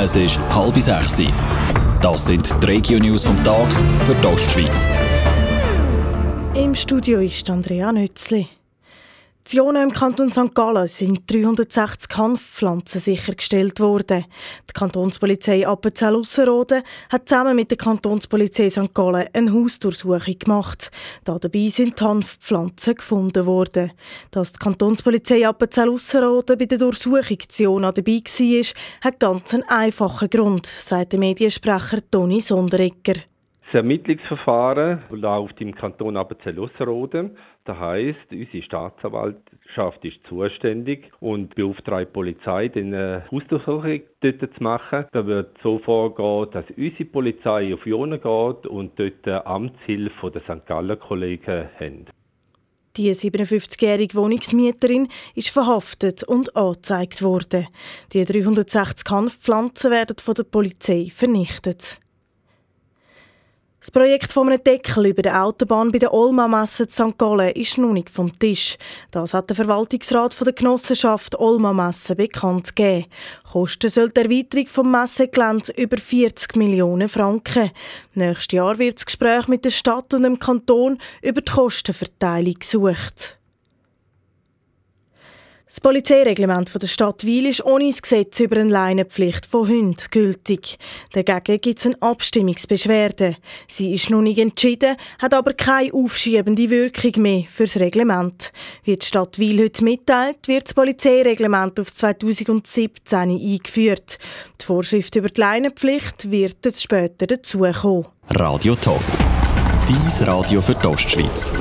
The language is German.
Es ist halb sechs. Das sind die Regio-News vom Tag für die Ostschweiz. Im Studio ist Andrea Nützli. Zionen im Kanton St. Gallen sind 360 Hanfpflanzen sichergestellt worden. Die Kantonspolizei Appenzell-Ausserrhoden hat zusammen mit der Kantonspolizei St. Gallen eine Hausdurchsuchung gemacht. Dabei sind Hanfpflanzen gefunden worden. Dass die Kantonspolizei Appenzell-Ausserrhoden bei der Durchsuchung Ziona dabei war, hat ganz einen einfachen Grund, sagt der Mediensprecher Toni Sonderegger. Das Ermittlungsverfahren läuft im Kanton Appenzell-Ausserrhoden. Das heisst, unsere Staatsanwaltschaft ist zuständig und beauftragt die Polizei, eine Hausdurchsuchung dort zu machen. Da wird so vorgehen, dass unsere Polizei auf Jonen geht und dort eine Amtshilfe der St. Gallen Kollegen haben. Die 57-jährige Wohnungsmieterin ist verhaftet und angezeigt worden. Die 360 Hanfpflanzen werden von der Polizei vernichtet. Das Projekt von einem Deckel über der Autobahn bei der Olma-Messe St. Gallen ist noch nicht vom Tisch. Das hat der Verwaltungsrat von der Genossenschaft Olma-Messe bekannt gegeben. Kosten soll die Erweiterung vom Messegelände über 40 Millionen Franken. Nächstes Jahr wird das Gespräch mit der Stadt und dem Kanton über die Kostenverteilung gesucht. Das Polizeireglement der Stadt Wil ist ohne das Gesetz über eine Leinenpflicht von Hunden gültig. Dagegen gibt es eine Abstimmungsbeschwerde. Sie ist noch nicht entschieden, hat aber keine aufschiebende Wirkung mehr für das Reglement. Wie die Stadt Wil heute mitteilt, wird das Polizeireglement auf 2017 eingeführt. Die Vorschrift über die Leinenpflicht wird später dazukommen. Radio Top. Dies Radio für die Ostschweiz.